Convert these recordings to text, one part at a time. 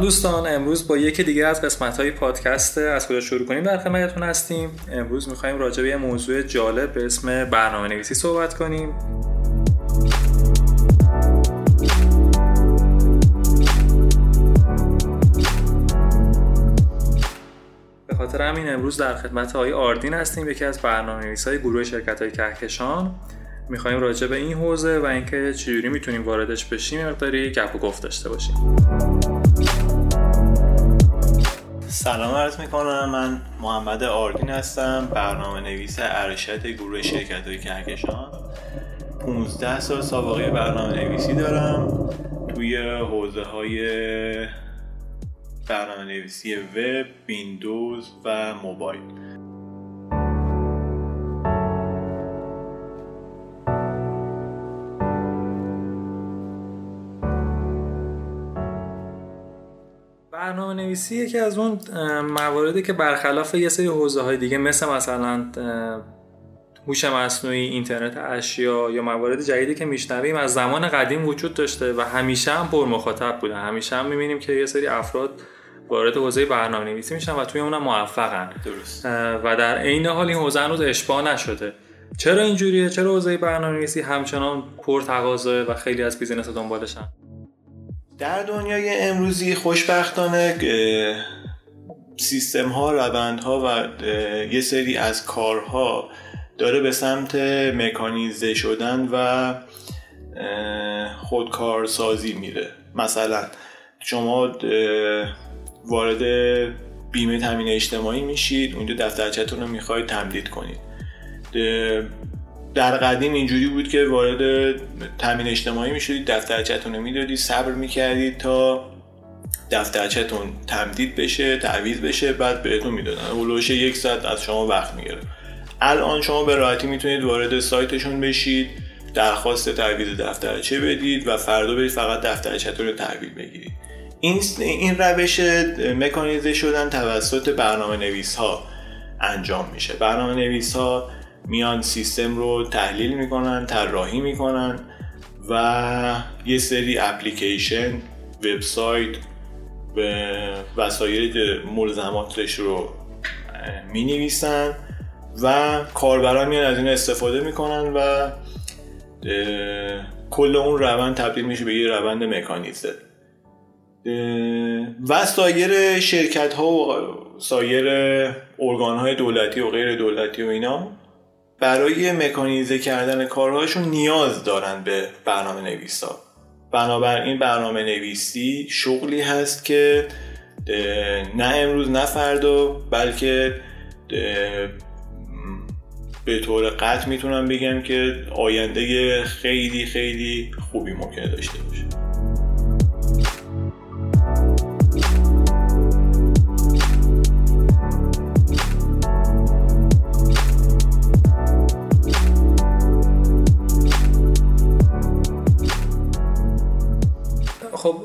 سلام دوستان امروز با یکی دیگه از قسمت های پادکست از کجا شروع کنیم در خدمتتون هستیم. امروز می‌خوایم راجع به یه موضوع جالب به اسم برنامه نویسی صحبت کنیم. به خاطر همین امروز در خدمت های آردین هستیم یکی از برنامه نویس های گروه شرکت های کهکشان. می‌خوایم راجع به این حوزه و اینکه چجوری می‌تونیم واردش بشیم مقداری گپ و گفت داشته باشیم. سلام عرض می‌کنم. من محمد آردین هستم برنامه نویس ارشد گروه شرکت های کهکشان. 15 سال سابقه برنامه نویسی دارم. توی حوزه های برنامه نویسی وب، ویندوز و موبایل. برنامه نویسی یکی از اون مواردی که برخلاف یه سری حوزه های دیگه مثل مثلا هوش مصنوعی اینترنت اشیا یا موارد جدیدی که میشنویم از زمان قدیم وجود داشته و همیشه هم پر مخاطب بوده همیشه هم می‌بینیم که یه سری افراد وارد حوزه برنامه نویسی میشن و توی اونم موفقن. درست. و در عین حال این حوزه هنوز اشباع نشده. چرا اینجوریه؟ چرا حوزه برنامه نویسی همچنان پر تقاضا و خیلی از بیزینس دنبالشن؟ در دنیای امروزی خوشبختانه سیستم ها روند ها و یه سری از کارها داره به سمت مکانیزه شدن و خودکارسازی میره. مثلا شما وارد بیمه تامین اجتماعی میشید اونجا دفترچهتون رو می‌خواید تمدید کنید. در قدیم اینجوری بود که وارد تامین اجتماعی می‌شدید دفترچهتون رو می‌دادید صبر می‌کردید تا دفترچهتون تمدید بشه تعویض بشه بعد بهتون می‌دادن. هلوش یک ساعت از شما وقت می‌گیره الان شما به راحتی می‌تونید وارد سایتشون بشید درخواست تعویض دفترچه بدید و فردا برید فقط دفترچهتون رو تحویل بگیرید. این این روش مکانیزه شدن توسط برنامه نویس ها انجام میشه. برنامه نویس ها میان سیستم رو تحلیل می‌کنن طراحی می‌کنن و یه سری اپلیکیشن وبسایت و وسایل ملزماتش رو می نویسن و کاربران میان از این استفاده می‌کنن و کل اون روند تبدیل میشه به یه روند مکانیزه. و سایر شرکت ها و سایر ارگان های دولتی و غیر دولتی و اینا برای مکانیزه کردن کارهاشون نیاز دارن به برنامه نویسا بنابراین برنامه نویسی شغلی هست که نه امروز نه فردا بلکه به طور قطع می‌تونم بگم که آینده خیلی خیلی خوبی ممکنه داشته باشه.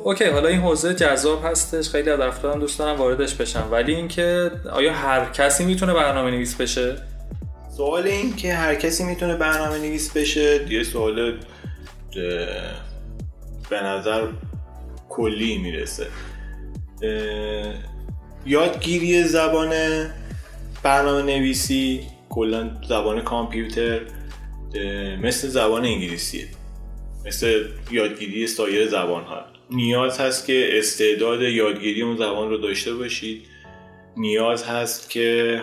اوکی حالا این حوزه جذاب هستش خیلی از افراد دوست دارن واردش بشن. ولی اینکه آیا هر کسی می‌تونه برنامه نویس بشه؟ سوال این که هر کسی می‌تونه برنامه نویس بشه؟ یه سوال به نظر کلی می‌رسه. یادگیری زبان برنامه نویسی کلا زبان کامپیوتر مثل زبان انگلیسیه. مثل یادگیری سایر زبان ها نیاز هست که استعداد یادگیری اون زبان رو داشته باشید. نیاز هست که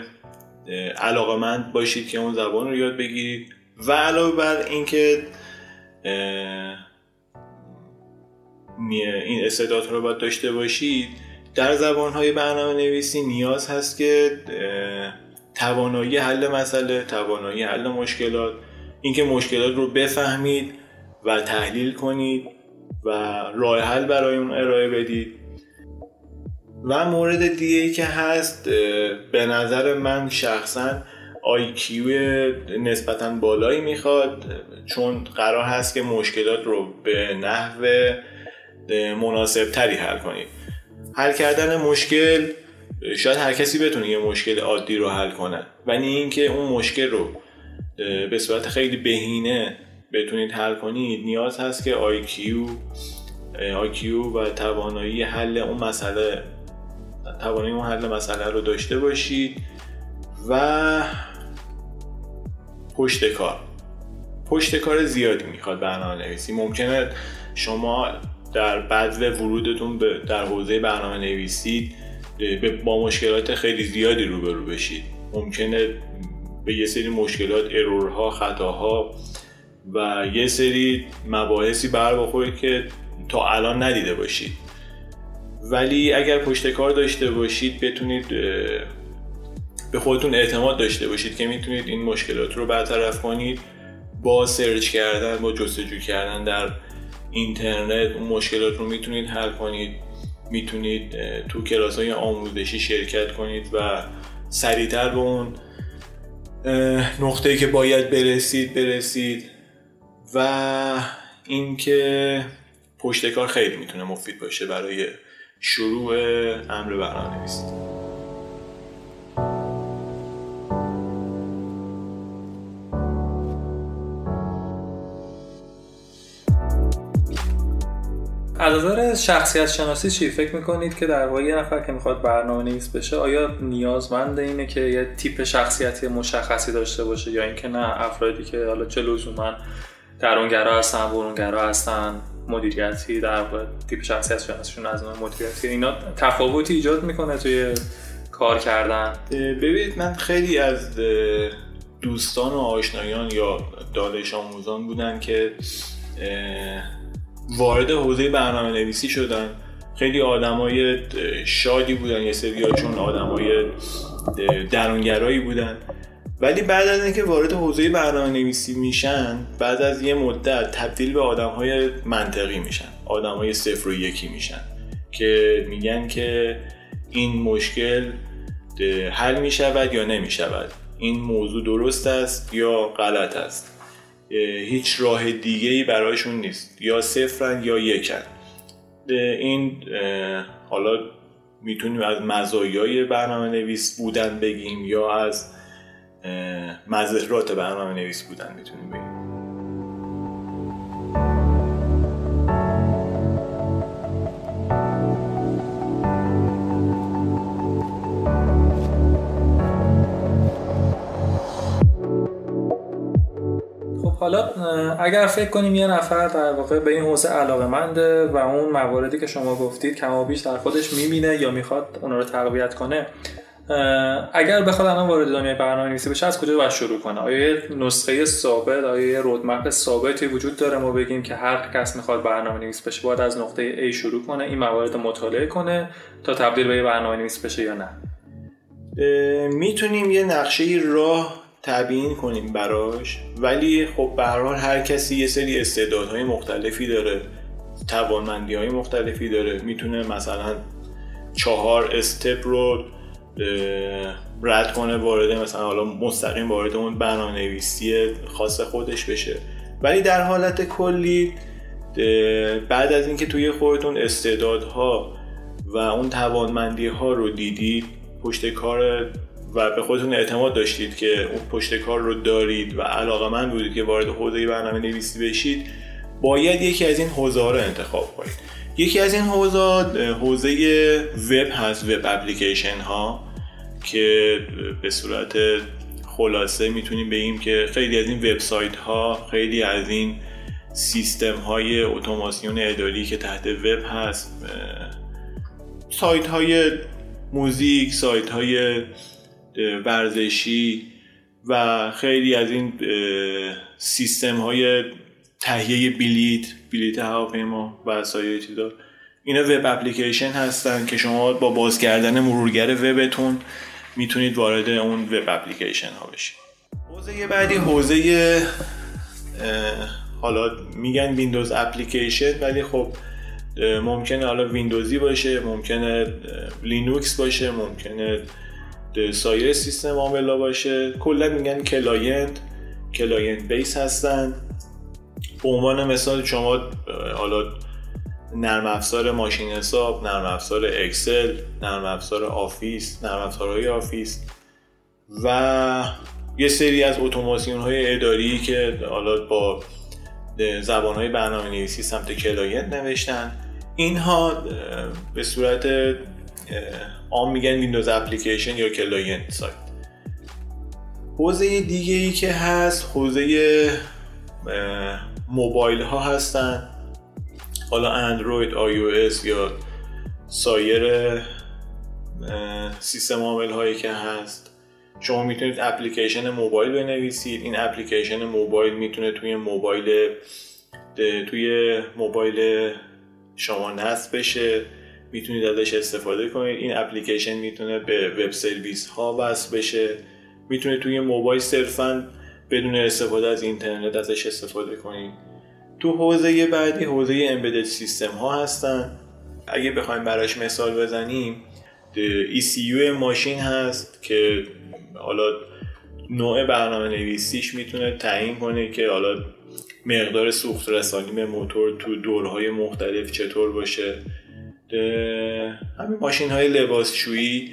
علاقمند باشید که اون زبان رو یاد بگیرید. و علاوه بر اینکه این استعداد رو باید داشته باشید در زبان های برنامه نویسی نیاز هست که توانایی حل مسئله توانایی حل مشکلات اینکه مشکلات رو بفهمید و تحلیل کنید. و راه حل برای اون ارائه بدید. و مورد دیگه ای که هست به نظر من شخصا آیکیو نسبتا بالایی می‌خواد چون قرار هست که مشکلات رو به نحو مناسب تری حل کنید حل کردن مشکل شاید هر کسی بتونه یه مشکل عادی رو حل کنه. ولی اینکه اون مشکل رو به صورت خیلی بهینه بتونید حل کنید نیاز هست که IQ آکیو و توانایی حل اون مسئله توانایی اون حل مسئله رو داشته باشید و پشت کار. پشت کار زیادی می‌خواد برنامه نویسی ممکنه شما در بعد ورودتون در حوزه برنامه نویسی با مشکلات خیلی زیادی روبرو بشید. ممکنه به یه سری مشکلات ارورها خطاها و یه سری مباحثی بر بخوره که تا الان ندیده باشید ولی اگر پشت کار داشته باشید بتونید به خودتون اعتماد داشته باشید که می‌تونید این مشکلات رو برطرف کنید. با سرچ کردن با جستجو کردن در اینترنت اون مشکلات رو می‌تونید حل کنید. می‌تونید تو کلاس های آموزشی شرکت کنید و سریعتر به اون نقطه که باید برسید برسید. و اینکه پشت کار خیلی می‌تونه مفید باشه برای شروع امر برنامه نویسی از نظر شخصیت شناسی چی فکر می‌کنید که در واقع یه نفر که می‌خواد برنامه نویس بشه آیا نیازمند اینه که یه تیپ شخصیتی مشخصی داشته باشه یا اینکه نه افرادی که حالا چه لزوما درونگرا هستن برونگرا هستن مدیریتی در واقع تیپ شخصیت شناسیشون از اون مدیریتی. اینا تفاوتی ایجاد می‌کنه توی کار کردن. ببینید من خیلی از دوستان و آشنایان یا دانش آموزان بودن که وارد حوزه برنامه نویسی شدن. خیلی آدمای شادی بودن یه سری چون آدمای درونگرایی بودن. ولی بعد از اینکه وارد حوزه برنامه نویسی میشن بعد از یه مدت تبدیل به آدم های منطقی میشن آدم های صفر و یکی میشن که میگن که این مشکل حل می‌شود یا نمی‌شود. این موضوع درست است یا غلط است. هیچ راه دیگه ای برایشون نیست. یا صفرن یا یکن. این حالا می‌تونیم از مزایای برنامه نویس بودن بگیم یا از مذرات برنامه نویس بودن می‌تونیم بگیم. خب حالا اگر فکر کنیم یه نفر در واقع به این حوزه علاقه منده و اون مواردی که شما گفتید کما بیش در خودش می‌بینه یا می‌خواد اونا رو تقویت کنه اگر بخواد الان وارد دنیای برنامه نویسی بشه از کجا باید شروع کنه؟ آیا یه نسخه ثابت آیا یه رودمپ ثابتی وجود داره؟ ما بگیم که هر کس می‌خواد برنامه نویس بشه باید از نقطه A شروع کنه این موارد مطالعه کنه تا تبدیل به یه برنامه نویس بشه یا نه. می‌تونیم یه نقشه راه تبیین کنیم براش ولی خب به هر کسی یه سری استعدادهای مختلفی داره توانمندی های مختلفی داره. می‌تونه مثلا چهار استپ رو رد کنه وارد مثلا حالا مستقیم وارد اون برنامه نویسی خاص خودش بشه. ولی در حالت کلی بعد از اینکه توی خودتون استعدادها و اون توانمندی ها رو دیدید پشت کار و به خودتون اعتماد داشتید که اون پشت کار رو دارید و علاقه من بودید که وارد حوزه برنامه نویسی بشید باید یکی از این حوزه ها رو انتخاب کنید. یکی از این حوزه حوزه وب هست وب اپلیکیشن ها که به صورت خلاصه می‌تونیم بگیم که خیلی از این وبسایت ها خیلی از این سیستم های اتوماسیون اداری که تحت وب هست سایت های موزیک سایت های ورزشی و خیلی از این سیستم های تهیه بلیت بلیت هواپیما و سایر چیزا. اینا وب اپلیکیشن هستن که شما با باز کردن مرورگر وبتون می‌تونید وارد اون وب اپلیکیشن ها بشید. حوزه بعدی حوزه حالا میگن Windows application ولی خب ممکنه حالا ویندوزی باشه ممکنه لینوکس باشه ممکنه سایر سیستم عاملا باشه. کلا میگن client client base هستن. به عنوان مثال شما حالا نرم افزار ماشین حساب نرم افزار اکسل نرم افزار آفیس نرم افزارهای آفیس و یه سری از اتوماسیون های اداری که حالا با زبان های برنامه نویسی سمت client نوشتن. اینها به صورت عام میگن Windows application یا client side. حوزه دیگه ای که هست حوزه موبایل ها هستن. حالا اندروید آی یا سایر سیستم عامل هایی که هست. شما می‌تونید اپلیکیشن موبایل بنویسید. این اپلیکیشن موبایل می‌تونه توی موبایل توی موبایل شما نصب بشه. می‌تونید ازش استفاده کنید. این اپلیکیشن می‌تونه به وب سرویس ها وصل بشه. می‌تونه توی موبایل صرفا بدون استفاده از اینترنت ازش استفاده کنید تو حوزه بعدی حوزه امبدد سیستم ها هستن. اگه بخوایم براش مثال بزنیم ECU ماشین هست که حالا نوع برنامه نویسیش می‌تونه تعیین کنه که حالا مقدار سوخت رسانی به موتور تو دورهای مختلف چطور باشه. همین ماشین های لباسشویی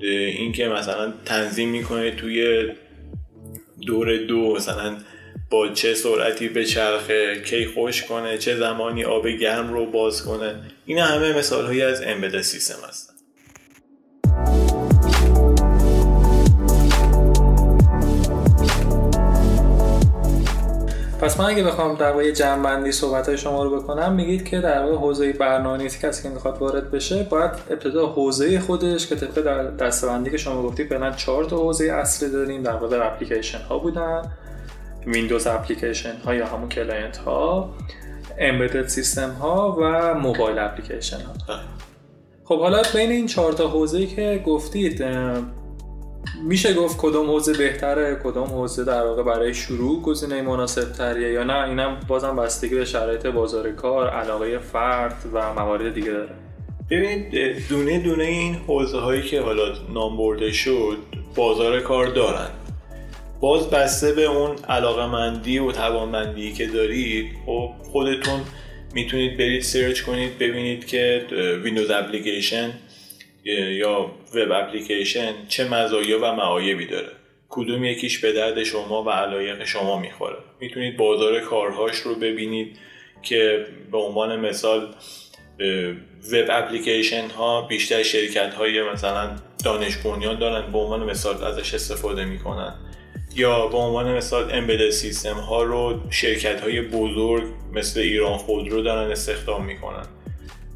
این که مثلا تنظیم می‌کنه توی دور دو مثلا با چه سرعتی به چرخه کی خوش کنه چه زمانی آب گرم رو باز کنه. این همه مثال هایی از امبد سیستم هستن پس من اگه بخوام در واقع جمع صحبت های شما رو بکنم میگید که در واقع حوزه برنامه‌نویسی کسی که می‌خواد وارد بشه باید ابتدا حوزه خودش که طبق دستبندی که شما گفتید فعلا چهار تا حوزه اصلی داریم در واقع اپلیکیشن ها بودن Windows application ها یا همون client ها embedded system ها و mobile application ها خب حالا بین این چهار تا حوزه‌ای که گفتید میشه گفت کدوم حوزه بهتره کدوم حوزه در واقع برای شروع گزینه مناسب تریه یا نه اینم بازم بستگی به شرایط بازار کار علاقه فرد و موارد دیگه داره. ببینید دونه دونه این حوزه هایی که حالا نام برده شد بازار کار دارن. باز بسته به اون علاقه مندی و توانمندی که دارید خب خودتون می‌تونید برید سرچ کنید ببینید که ویندوز اپلیکیشن یا وب اپلیکیشن چه مزایا و معایبی داره. کدوم یکیش به درد شما و علایق شما می‌خوره. می‌تونید بازار کارهاش رو ببینید که به عنوان مثال وب اپلیکیشن ها بیشتر شرکت های مثلا دانش بنیان دارن به عنوان مثال ازش استفاده می‌کنن. یا به عنوان مثال امبد سیستم ها رو شرکت های بزرگ مثل ایران خودرو دارن استخدام می‌کنن.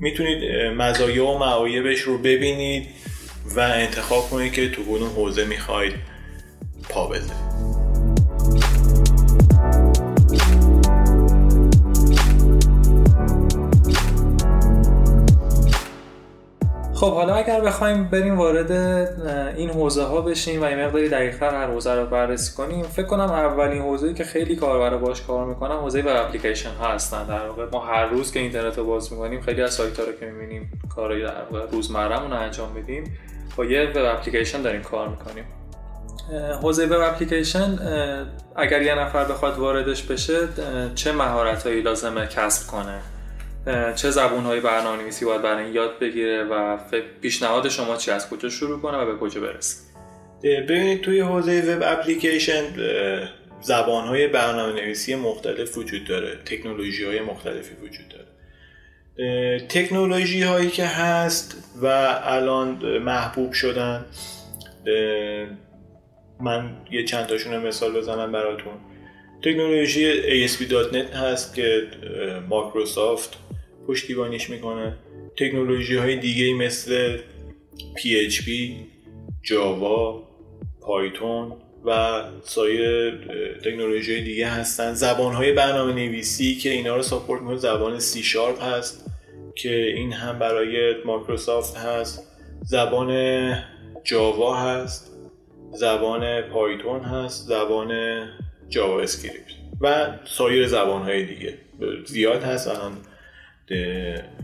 می‌تونید مزایا و معایبش رو ببینید و انتخاب کنید که تو کدوم حوزه می‌خواید پا بذارید خب حالا اگر بخوایم بریم وارد این حوزه ها بشیم و این مقداری دقیقتر هر حوزه رو بررسی کنیم فکر کنم اولین حوزه که خیلی کاربر باش کار می‌کنن حوزه وب اپلیکیشن ها هستن. در واقع ما هر روز که اینترنت رو باز می‌کنیم خیلی از سایت ها رو که می‌بینیم کارهای در واقع روزمرهمون رو انجام میدیم با یه وب اپلیکیشن داریم کار می‌کنیم. حوزه وب اپلیکیشن اگر یه نفر بخواد واردش بشه چه مهارت هایی لازمه کسب کنه؟ چه زبون های برنامه نویسی باید برای یاد بگیره و پیشنهاد شما چی از کجا شروع کنه و به کجا برسه؟ ببینید توی حوزه وب اپلیکیشن زبان های برنامه نویسی مختلف وجود داره تکنولوژی های مختلفی وجود داره. تکنولوژی هایی که هست و الان محبوب شدن من یه چند تاشون مثال بزنم براتون. تکنولوژی ASP.NET هست که مایکروسافت پشتیبانیش می‌کنه. تکنولوژی های دیگه مثل PHP، جاوا، پایتون و سایر تکنولوژی دیگه هستن. زبان های برنامه نویسی که اینا رو support می‌کنه زبان سی شارپ هست که این هم برای مایکروسافت هست. زبان جاوا هست. زبان پایتون هست. زبان جاوا اسکریپت و سایر زبان های دیگه. زیاد هست الان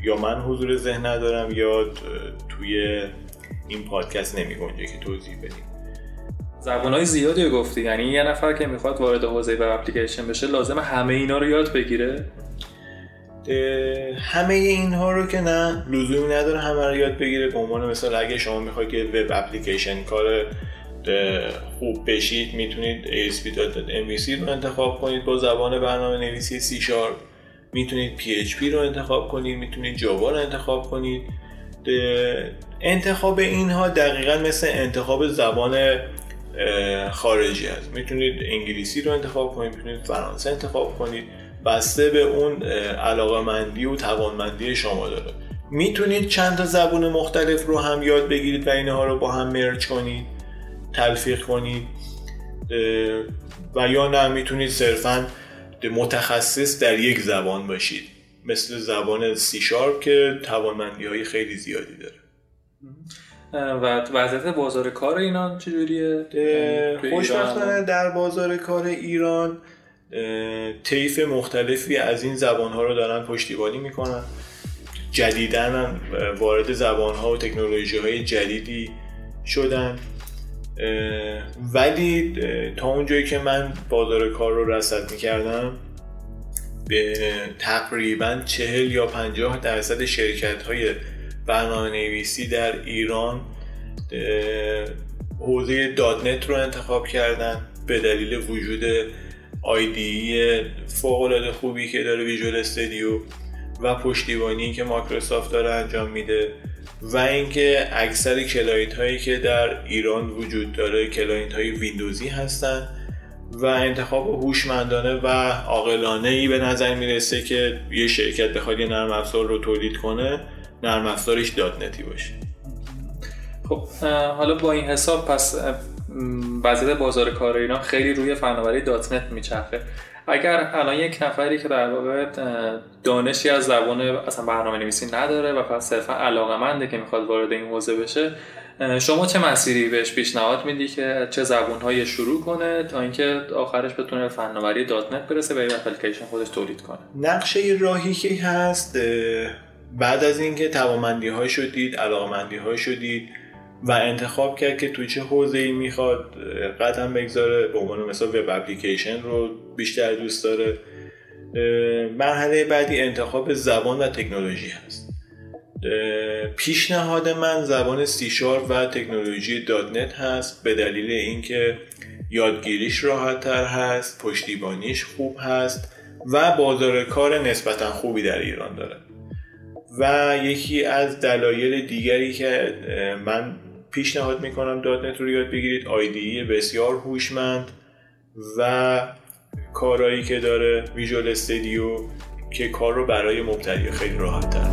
یا من حضور ذهن ندارم یا توی این پادکست نمی گنجه که توضیح بدیم. زبان های زیادی گفتی. یعنی یه نفر که می‌خواد وارد حوزه web application بشه لازم همه اینا رو یاد بگیره؟ همه اینها رو که نه لزومی نداره همه رو یاد بگیره. به عنوان مثال اگه شما می‌خواید که وب اپلیکیشن کار خوب بشید می‌تونید ASP.NET MVC رو انتخاب کنید. با زبان برنامه نویسی C می‌تونید PHP رو انتخاب کنید می‌تونید جاوا رو انتخاب کنید. انتخاب اینها دقیقا مثل انتخاب زبان خارجی هست. می‌تونید انگلیسی رو انتخاب کنید می‌تونید فرانسه انتخاب کنید. بسته به اون علاقه مندی و توانمندی شما داره. می‌تونید چند تا زبون مختلف رو هم یاد بگیرید و اینها رو با هم مرج کنید تلفیق کنید. و یا نه می‌تونید صرفا متخصص در یک زبان باشید. مثل زبان سی شارپ که توانمندی های خیلی زیادی داره. و وضعیت بازار کار ایران چجوریه؟ یعنی خوشبختانه در بازار کار ایران طیف مختلفی از این زبان ها رو دارن پشتیبانی می‌کنن. جدیدن وارد زبان ها و تکنولوژی های جدیدی شدن. ولی تا اونجایی که من بازار کار رو رصد می‌کردم به تقریبا چهل یا پنجاه درصد شرکت های برنامه نویسی در ایران حوزه دات نت رو انتخاب کردن به دلیل وجود IDE فوق العاده خوبی که داره ویژوال استودیو و پشتیبانی که مایکروسافت داره انجام میده. و اینکه اکثر client هایی که در ایران وجود داره client های ویندوزی هستن و انتخاب هوشمندانه و عاقلانه ای به نظر می‌رسه که یه شرکت بخواد یه نرم افزار رو تولید کنه نرم افزارش دات نتی باشه. خب حالا با این حساب پس وضعیت بازار کار ایران خیلی روی فناوری دات نت میچرخه. اگر الان یک نفری که در واقع دانشی از زبان اصلا برنامه نویسی نداره و پس صرفا علاقه که می‌خواد وارد این حوزه بشه شما چه مسیری بهش پیشنهاد میدی که چه زبون های شروع کنه تا اینکه آخرش بتونه فناوری دات نت برسه و این اپلیکیشن خودش تولید کنه؟ نقشه راهی که هست بعد از اینکه توانمندی های شدید علاقمندی های شدید و انتخاب کرد که توی چه حوزه ای می‌خواد قدم بگذاره. به عنوان مثلا وب اپلیکیشن رو بیشتر دوست داره. مرحله بعدی انتخاب زبان و تکنولوژی هست. پیشنهاد من زبان سی و تکنولوژی دات نت هست. به دلیل اینکه یادگیریش راحت تر هست پشتیبانیش خوب هست و بازار کار نسبتا خوبی در ایران داره. و یکی از دلایل دیگری که من پیشنهاد می‌کنم دات نت رو یاد بگیرید. آیدی بسیار هوشمند و کارهایی که داره ویژوال استودیو که کار رو برای مبتدی خیلی راحت تر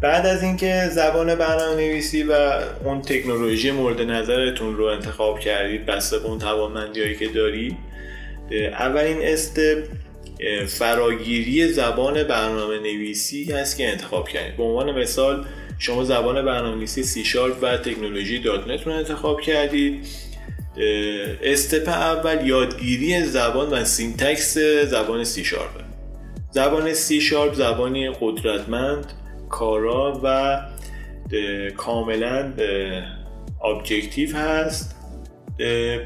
بعد از اینکه زبان برنامه نویسی و اون تکنولوژی مورد نظرتون رو انتخاب کردید بسته به اون توانمندی که دارید اولین step فراگیری زبان برنامه نویسی هست که انتخاب کردید به عنوان مثال شما زبان برنامه نویسی سی شارپ و تکنولوژی دات نت رو انتخاب کردید. step اول یادگیری زبان و syntax زبان سی شارپ. زبان سی شارپ زبانی قدرتمند کارا و کاملا objective هست.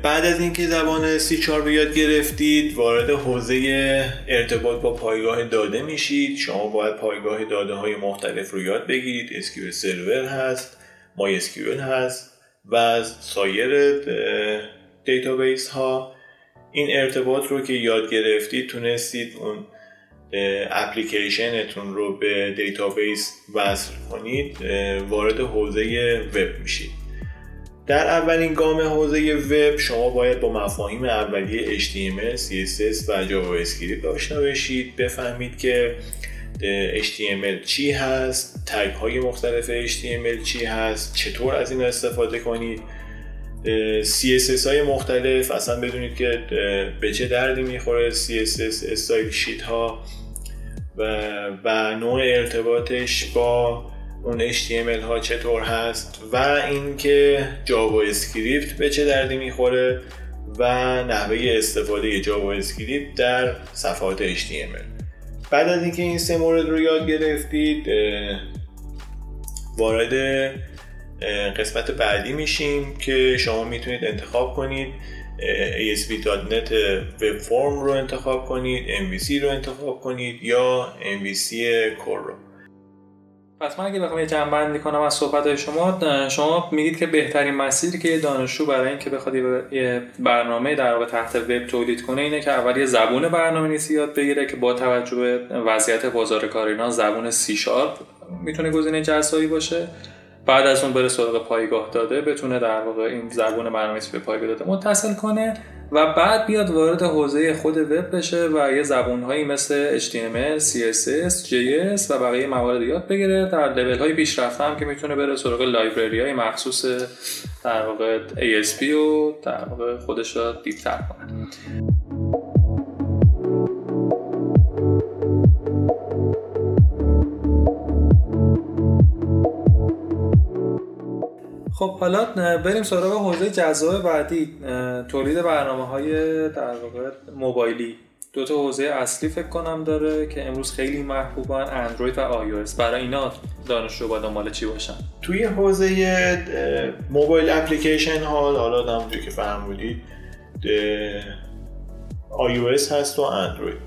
بعد از اینکه زبان سی شارپ یاد گرفتید وارد حوزه ارتباط با پایگاه داده میشید. شما باید پایگاه داده های مختلف رو یاد بگیرید. SQL Server هست MySQL هست و سایر database ها این ارتباط رو که یاد گرفتید تونستید اون اپلیکیشنتون رو به database وصل کنید وارد حوزه وب میشید. در اولین گام حوزه وب شما باید با مفاهیم اولیه HTML, CSS و JavaScript آشنا بشید. بفهمید که HTML چی هست tag های مختلف HTML چی هست چطور از این استفاده کنید. CSS های مختلف اصلا بدونید که به چه دردی می‌خوره CSS style sheet ها و, و نوع ارتباطش با اون HTML ها چطور هست و اینکه جاوا اسکریپت به چه دردی می‌خوره و نحوه استفاده جاوا اسکریپت در صفحات HTML بعد از اینکه این سه مورد رو یاد گرفتید وارد قسمت بعدی میشیم که شما می‌تونید انتخاب کنید ASP.NET Web Form رو انتخاب کنید MVC رو انتخاب کنید یا MVC Core رو. پس من اگه بخوام یه جنبندی کنم از صحبت شما شما میگید که بهترین مسیری که یه دانشجو برای اینکه بخواد یه برنامه در واقع تحت وب تولید کنه اینه که اول یه زبون برنامه نویسی یاد بگیره که با توجه به وضعیت بازار کار اینا زبون سی شارپ می‌تونه گزینه جزایی باشه. بعد از اون بره سراغ پایگاه داده بتونه در واقع این زبون برنامه‌نویسی به پایگاه داده متصل کنه. و بعد بیاد وارد حوزه خود وب بشه و یه زبونهایی مثل HTML, CSS, JS و بقیه موارد یاد بگیره. در لول های پیشرفته هم که می‌تونه بره سراغ لایبرری های مخصوص در واقع ASP و در واقع خودش را دیپتر کنه. خب حالا بریم سراغ حوزه جذاب بعدی تولید برنامه های در واقع موبایلی. دو تا حوزه اصلی فکر کنم داره که امروز خیلی محبوبن اندروید و آی برای اینا دانشجو باید دنبال چی باشن؟ توی حوزه موبایل اپلیکیشن ها حالا همونجوری که فرمودید آی هست و اندروید.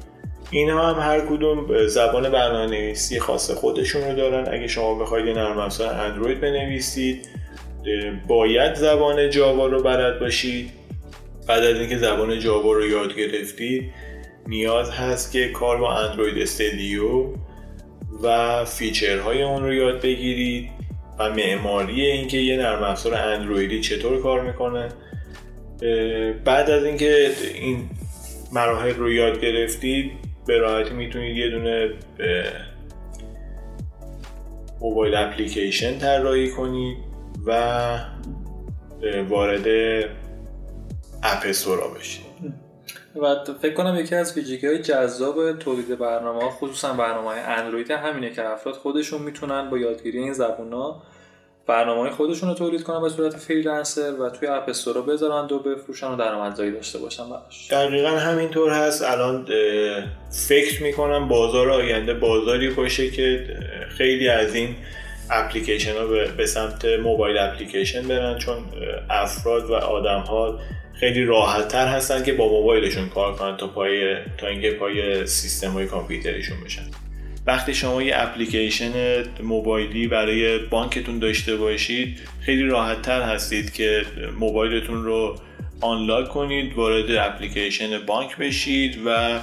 اینا هم هر کدوم زبان برنامه نویسی خاص خودشون رو دارن. اگه شما بخواید نرم افزار اندروید بنویسید. باید زبان جاوا رو بلد باشید. بعد از اینکه زبان جاوا رو یاد گرفتید نیاز هست که کار با اندروید استدیو و فیچرهای اون رو یاد بگیرید و معماری اینکه یه نرم افزار اندرویدی چطور کار می‌کنه. بعد از اینکه این مراحل رو یاد گرفتید به راحتی می‌تونید یه دونه mobile application طراحی کنید. و وارد app store ها بشید و فکر کنم یکی از ویژگی های جذاب تولید برنامه ها خصوصا برنامه های اندروید همینه که افراد خودشون می‌تونن با یادگیری این زبون ها برنامه های خودشون رو تولید کنن به صورت freelancer و توی app store ها بذارن و بفروشن و درآمدزایی داشته باشن براش. دقیقا همینطور هست. الان فکر می‌کنم بازار آینده بازاری باشه که خیلی از این اپلیکیشن ها به سمت موبایل اپلیکیشن برن چون افراد و آدم ها خیلی راحت تر هستن که با موبایلشون کار کنن تا پای تا اینکه پای سیستم های کامپیوتریشون بشن. وقتی شما یه اپلیکیشن موبایلی برای بانکتون داشته باشید خیلی راحت تر هستید که موبایلتون رو آنلاک کنید وارد اپلیکیشن بانک بشید و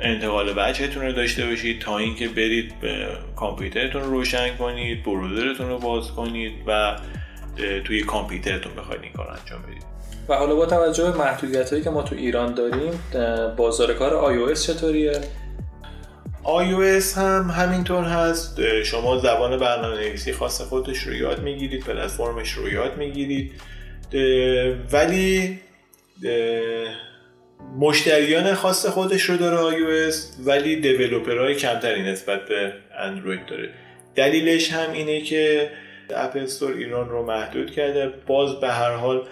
انتقال وجهتون رو داشته باشید تا اینکه برید کامپیوترتون رو روشن کنید بروزرتون رو باز کنید و توی کامپیوترتون بخواید این کار انجام بدید. و حالا با توجه به محدودیت هایی که ما تو ایران داریم بازار کار iOS چطوریه؟ iOS هم همینطور هست. شما زبان برنامه نویسی خاص خودش رو یاد می‌گیرید پلتفرمش رو یاد می‌گیرید. ولی مشتریان خاص خودش رو داره iOS ولی دیولوپرهای کمتری نسبت به اندروید داره. دلیلش هم اینه که اپ استور ایران رو محدود کرده. باز به هر حال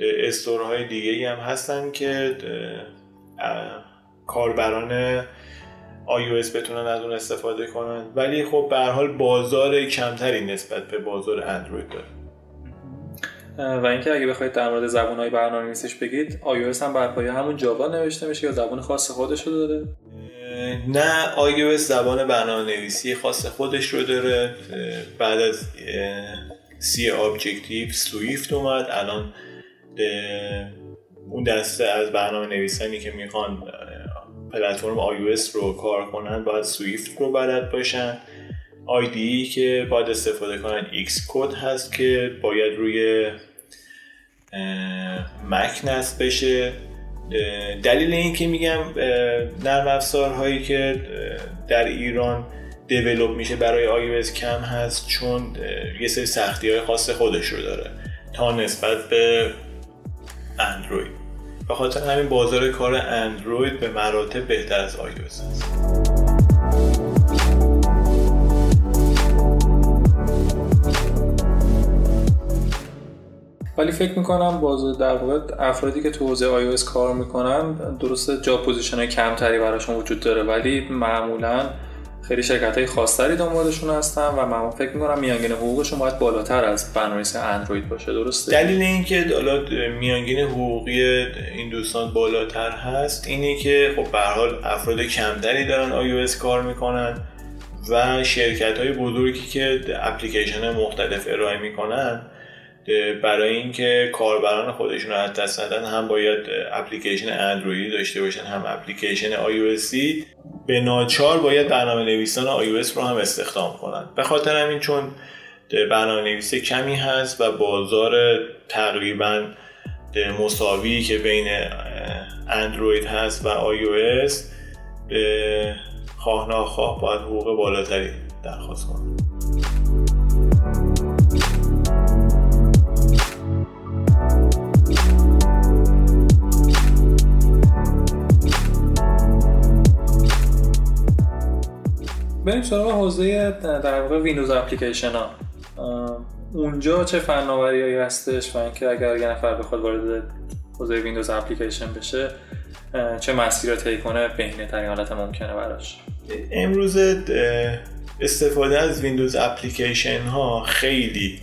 استورهای دیگه هم هستن که کاربران iOS بتونن از اون استفاده کنن. ولی خب به هر حال بازار کمتری نسبت به بازار اندروید داره. و اینکه اگه بخواید در مورد زبان های برنامه نویسش بگید iOS هم بر پایه همون جاوا نوشته میشه یا زبان خاص خودش رو داره نه iOS زبان برنامه نویسی خاص خودش رو داره بعد از C Objective Swift اومد. الان اون دسته از برنامه نویسانی که می‌خوان platform iOS رو کار کنن باید Swift رو بلد باشن. IDE که باید استفاده کنن Xcode هست که باید روی مک نصب بشه. دلیل این که میگم نرم افزارهایی که در ایران develop میشه برای iOS کم هست چون یه سری سختی های خاص خودش رو داره تا نسبت به اندروید. به خاطر همین بازار کار اندروید به مراتب بهتر از iOS هست. ولی فکر می‌کنم باز در واقع افرادی که تو حوزه iOS کار می‌کنن درسته جا position های کمتری براشون وجود داره. ولی معمولا خیلی شرکت های خاصتری دنبالشون هستن و من فکر می‌کنم میانگین حقوقشون باید بالاتر از برنامه‌نویس اندروید باشه. درسته؟ دلیل اینکه حالا میانگین حقوقی این دوستان بالاتر هست اینه که خب به حال افراد کمتری دارن iOS کار می‌کنن و شرکت های بزرگی که اپلیکیشن مختلف ارائه می‌کنن برای اینکه کاربران خودشون رو از دست هم باید اپلیکیشن اندرویدی داشته باشن هم اپلیکیشن iOS به ناچار باید برنامه نویسان iOS رو هم استخدام کنن. به خاطر همین چون برنامه نویسی کمی هست و بازار تقریبا مساوی که بین اندروید هست و iOS خواه ناخواه باید حقوق بالاتری درخواست کنن. بریم سراغ حوزه در واقع ویندوز اپلیکیشن ها. اونجا چه فناوری هستش و اینکه اگر یه نفر بخواد وارد حوزه ویندوز اپلیکیشن بشه چه مسیر رو طی کنه بهینه ترین حالت ممکنه براش. امروز استفاده از ویندوز اپلیکیشن ها خیلی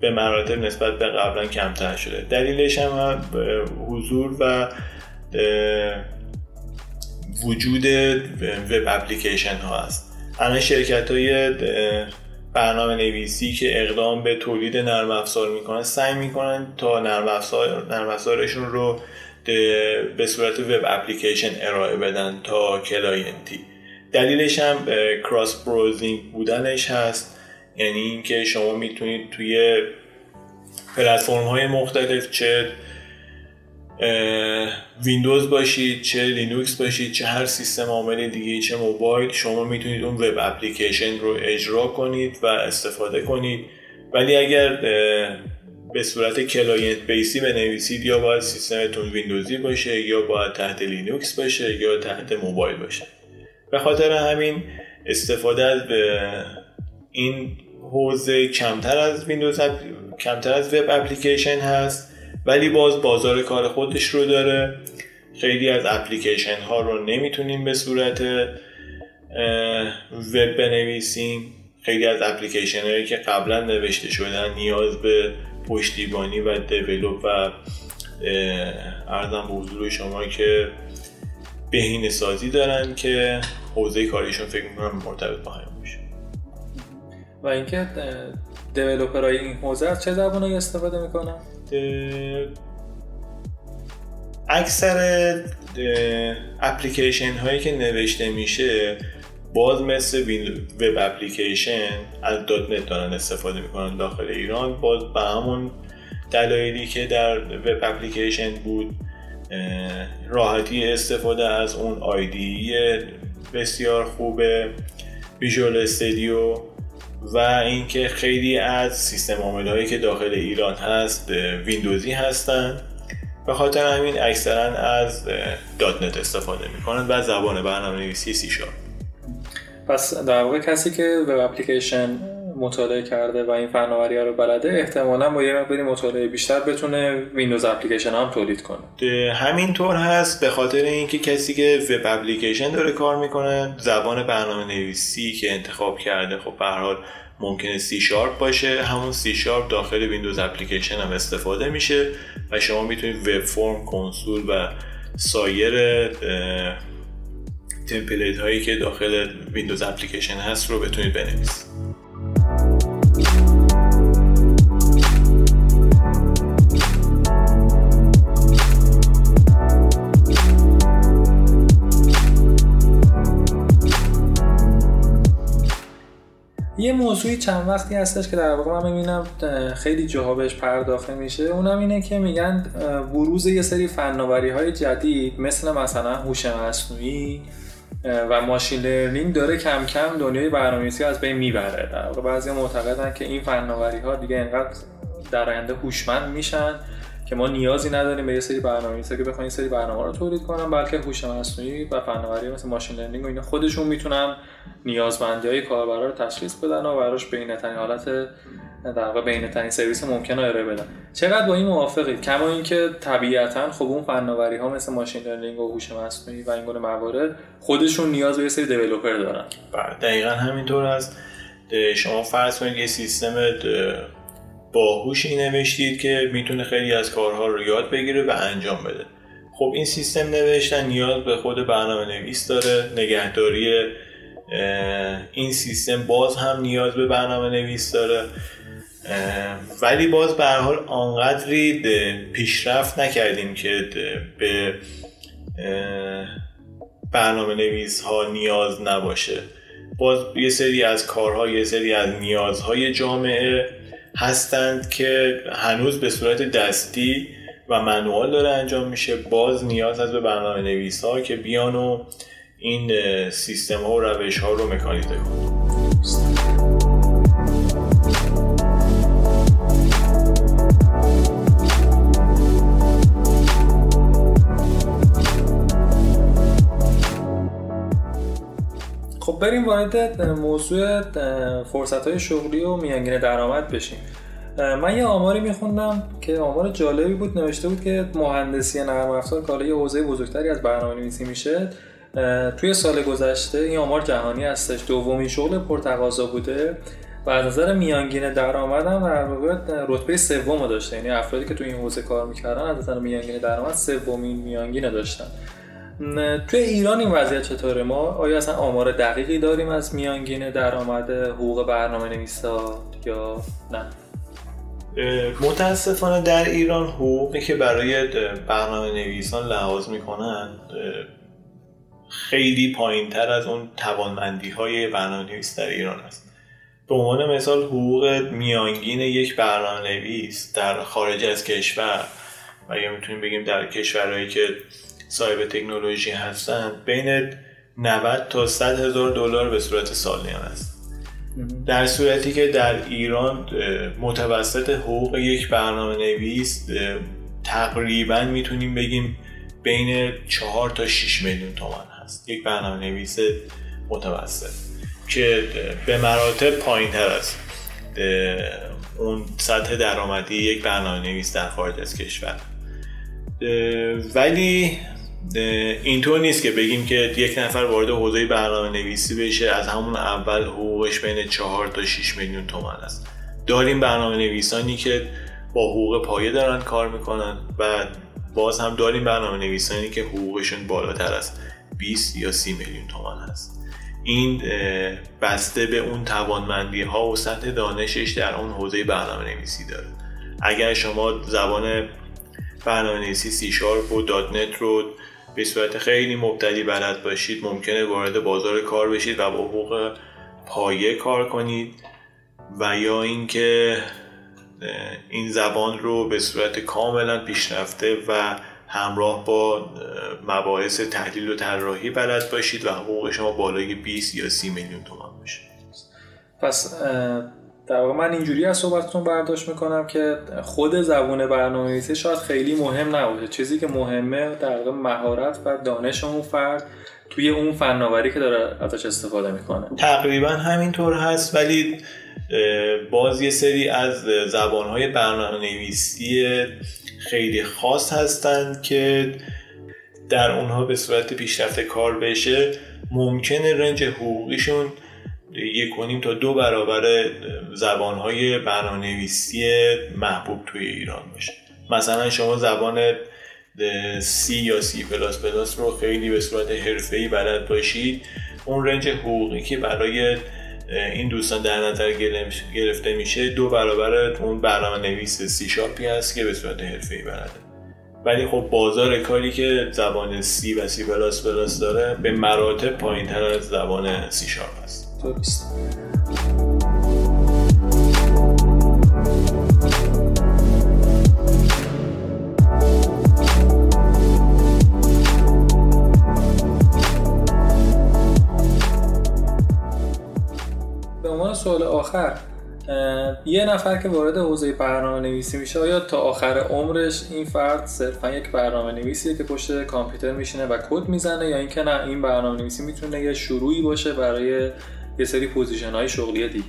به مراتب نسبت به قبلا کمتر شده. دلیلش هم حضور و وجود وب اپلیکیشن ها است الان شرکت های برنامه نویسی که اقدام به تولید نرم افزار می‌کنن سعی می‌کنن تا نرم نرم افزارشون رو به صورت وب اپلیکیشن ارائه بدن تا client ی. دلیلش هم cross browsing بودنش هست. یعنی اینکه شما می‌تونید توی پلتفرم های مختلف چه ویندوز باشید چه لینوکس باشید چه هر سیستم عامل دیگه چه موبایل شما می‌تونید اون وب اپلیکیشن رو اجرا کنید و استفاده کنید. ولی اگر به صورت client base ی بنویسید یا باید سیستمتون ویندوزی باشه یا باید تحت لینوکس باشه یا تحت موبایل باشه. به خاطر همین استفاده از این حوزه کمتر از ویندوز کمتر از وب اپلیکیشن هست. ولی باز بازار کار خودش رو داره. خیلی از اپلیکیشن ها رو نمی‌تونیم به صورت وب بنویسیم. خیلی از اپلیکیشن هایی که قبلا نوشته شدن نیاز به پشتیبانی و دیولوپ و ارزم به حضور شما که بهینه سازی دارن که حوزه کاریشون فکر می‌کنم مرتبط با هم میشه و اینکه دیولوپرهای این حوزه از چه زبانهایی استفاده می‌کنن؟ اکثر اپلیکیشن هایی که نوشته میشه باز مثل وب اپلیکیشن از .NET دارن استفاده می‌کنن داخل ایران. باز به همون دلایلی که در وب اپلیکیشن بود راحتی استفاده از اون IDE بسیار خوبه. Visual Studio و اینکه خیلی از سیستم عامل هایی که داخل ایران هست ویندوزی هستند به خاطر همین اکثرا از .NET استفاده می‌کنن و زبان برنامه نویسی سی شارپ پس در واقع کسی که وب اپلیکیشن مطالعه کرده و این فناوری ها رو بلده احتمالا با یه مقداری مطالعه بیشتر بتونه ویندوز اپلیکیشن هم تولید کنه. همینطور هست به خاطر اینکه کسی که وب اپلیکیشن داره کار می‌کنه زبان برنامه نویسی که انتخاب کرده خب به حال ممکنه سی شارپ باشه. همون سی شارپ داخل ویندوز اپلیکیشن هم استفاده میشه و شما می‌تونید وب فرم کنسول و سایر تمپلیت هایی که داخل ویندوز اپلیکیشن هست رو بتونید بنویسید. موضوعی چند وقتی هستش که در واقع من می‌بینم خیلی جاها بهش پرداخته میشه. اونم اینه که میگن بروز یه سری فناوری های جدید مثل مثلا هوش مصنوعی و machine learning داره کم کم دنیای برنامه‌نویسی از بین می‌بره. در واقع بعضی معتقدن که این فناوری ها دیگه انقدر در آینده هوشمند میشن که ما نیازی نداریم به یه سری برنامه‌نویسا که بخواین این سری برنامه رو تولید کنن بلکه هوش مصنوعی و فناوری مثل machine learning و اینا خودشون می‌تونن نیازمندی های کاربرا رو تشخیص بدن و براش بین‌ترین حالت در واقع بین‌ترین سرویس ممکن ارائه بدن. چقدر با این موافقید؟ کما اینکه طبیعتا خب اون فناوری ها مثل ماشین لرنینگ و هوش مصنوعی و این گونه موارد خودشون نیاز به یه سری دیولپر دارن. بله دقیقا همینطور است شما فرض کنید یه سیستم باهوشی نوشتید که می‌تونه خیلی از کارها رو یاد بگیره و انجام بده. خب این سیستم نوشتن نیاز به خود برنامه نویس داره. نگهداری این سیستم باز هم نیاز به برنامه نویس داره. ولی باز به حال آنقدری پیشرفت نکردیم که به برنامه نویس ها نیاز نباشه. باز یه سری از کارها یه سری از نیازهای جامعه هستند که هنوز به صورت دستی و منوال داره انجام میشه. باز نیاز هست به برنامه نویس ها که بیان و این سیستم ها و روش ها رو مکانیزه کنن. خب بریم وارد موضوع فرصت های شغلی و میانگین درآمد بشیم. من یه آماری میخوندم که آمار جالبی بود نوشته بود که مهندسی نرم افزار یه حوزه بزرگتری از برنامه نویسی میشه توی سال گذشته این آمار جهانی هستش. دومین شغل پرتقاضا بوده و از نظر میانگین درآمد هم در واقع رتبه سوم داشته یعنی افرادی که توی این حوزه کار می‌کردن از نظر میانگین درآمد سومین میانگین داشتن. توی ایران این وضعیت چطوره؟ ما آیا اصلا آمار دقیقی داریم از میانگین درآمد حقوق برنامه نویسا یا نه؟ متاسفانه در ایران حقوقی که برای برنامه نویسان لحاظ می‌کنن خیلی پایین تر از اون توانمندی های برنامه نویس در ایران است. به عنوان مثال حقوق میانگین یک برنامه نویس در خارج از کشور و یا می‌تونیم بگیم در کشورهایی که صاحب تکنولوژی هستن بین 90 تا 100 هزار دلار به صورت سالیان است در صورتی که در ایران متوسط حقوق یک برنامه نویس تقریبا می‌تونیم بگیم بین 4 تا 6 میلیون تومان هست. یک برنامه نویس متوسط که به مراتب پایین تر است اون سطح درآمدی یک برنامه نویس در خارج از کشور. ولی اینطور نیست که بگیم که یک نفر وارد حوزه برنامه نویسی بشه از همون اول حقوقش بین 4 تا 6 میلیون تومن است. داریم برنامه نویسانی که با حقوق پایه دارن کار می‌کنن و باز هم داریم برنامه نویسانی که حقوقشون بالاتر است 20 یا 30 میلیون تومن هست این بسته به اون توانمندی ها و سطح دانشش در اون حوزه برنامه نویسی داره. اگر شما زبان برنامه نویسی سی شارپ و دات نت رو به صورت خیلی مبتدی بلد باشید ممکنه وارد بازار کار بشید و با حقوق پایه کار کنید و یا اینکه این زبان رو به صورت کاملا پیشرفته و همراه با مباحث تحلیل و طراحی بلد باشید و حقوق شما بالای 20 یا 30 میلیون تومان بشه پس در واقع من اینجوری از صحبتتون برداشت می‌کنم که خود زبون برنامه‌نویسی شاید خیلی مهم نباشه. چیزی که مهمه در واقع مهارت و دانش اون فرد توی اون فناوری که داره ازش استفاده می‌کنه. تقریبا همینطور هست ولی باز یه سری از زبانهای برنامه نویسی خیلی خاص هستند که در اونها به صورت پیشرفت کار بشه. ممکنه رنج حقوقیشون یک کنیم تا دو برابر زبانهای برنامه‌نویسی محبوب توی ایران باشه. مثلا شما زبان سی یا سی پلاس پلاس رو خیلی به صورت حرفه‌ای بلد باشید. اون range حقوقی که برای این دوستان در نظر گرفته میشه دو برابر اون برنامه نویس سی شاپی هست که به صورت حرفه‌ای بلده. ولی خب بازار کاری که زبان سی و سی پلاس پلاس داره به مراتب پایین تر از زبان سی شارپ هست. درست به عنوان سوال آخر یه نفر که وارد حوزه برنامه نویسی میشه آیا تا آخر عمرش این فرد صرفا یک برنامه نویسیه که پشت کامپیوتر میشینه و کد می‌زنه یا اینکه نه این برنامه نویسی می‌تونه یه شروعی باشه برای یه سری position های شغلی دیگه.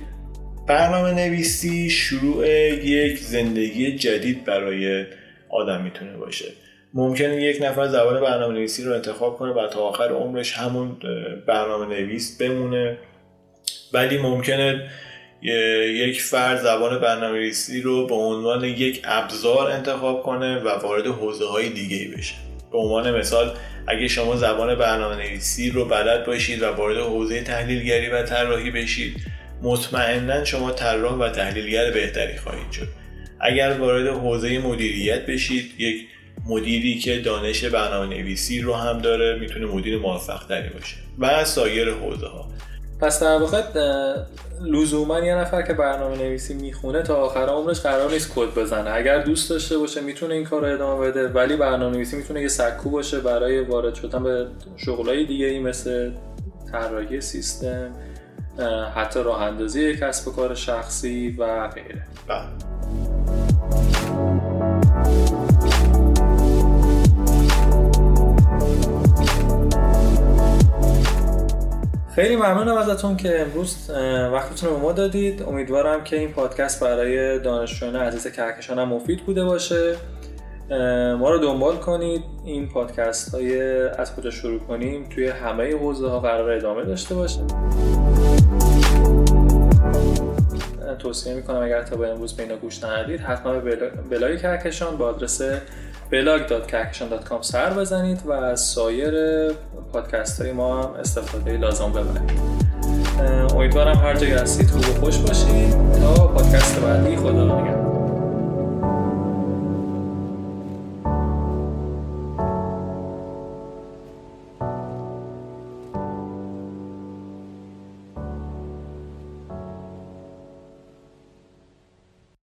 برنامه نویسی شروع یک زندگی جدید برای آدم می‌تونه باشه. ممکنه یک نفر زبان برنامه نویسی رو انتخاب کنه و تا آخر عمرش همون برنامه نویس بمونه. ولی ممکنه یک فرد زبان برنامه نویسی رو به عنوان یک ابزار انتخاب کنه و وارد حوزه های دیگه بشه. به عنوان مثال اگه شما زبان برنامه نویسی رو بلد باشید و وارد حوزه تحلیلگری و طراحی بشید مطمئنا شما طراح و تحلیلگر بهتری خواهید شد. اگر وارد حوزه مدیریت بشید یک مدیری که دانش برنامه نویسی رو هم داره می‌تونه مدیر موفق تری باشه و سایر حوزه ها پس در واقع لزوما یه نفر که برنامه نویسی می‌خونه تا آخر عمرش قرار نیست کد بزنه. اگر دوست داشته باشه می‌تونه این کار رو ادامه بده ولی برنامه نویسی می‌تونه یه سکو باشه برای وارد شدن به شغلای دیگه ای مثل طراحی سیستم حتی راه اندازی کسب و کار شخصی و غیره. خیلی ممنونم ازتون که امروز وقتتون رو به ما دادید. امیدوارم که این پادکست برای دانشجویان عزیز کهکشان هم مفید بوده باشه. ما رو دنبال کنید. این پادکست های از کجا شروع کنیم؟ توی همه حوزه ها قرار ادامه داشته باشه. توصیه می‌کنم اگر تا به امروز به اینا گوش ندید حتما به بلای کهکشان با آدرس blog.kahkashan.com سر بزنید و از سایر پادکست های ما هم استفاده لازم ببرید. امیدوارم هر جایی هستید خوب و خوش باشید. تا پادکست بعدی خدا نگهدار.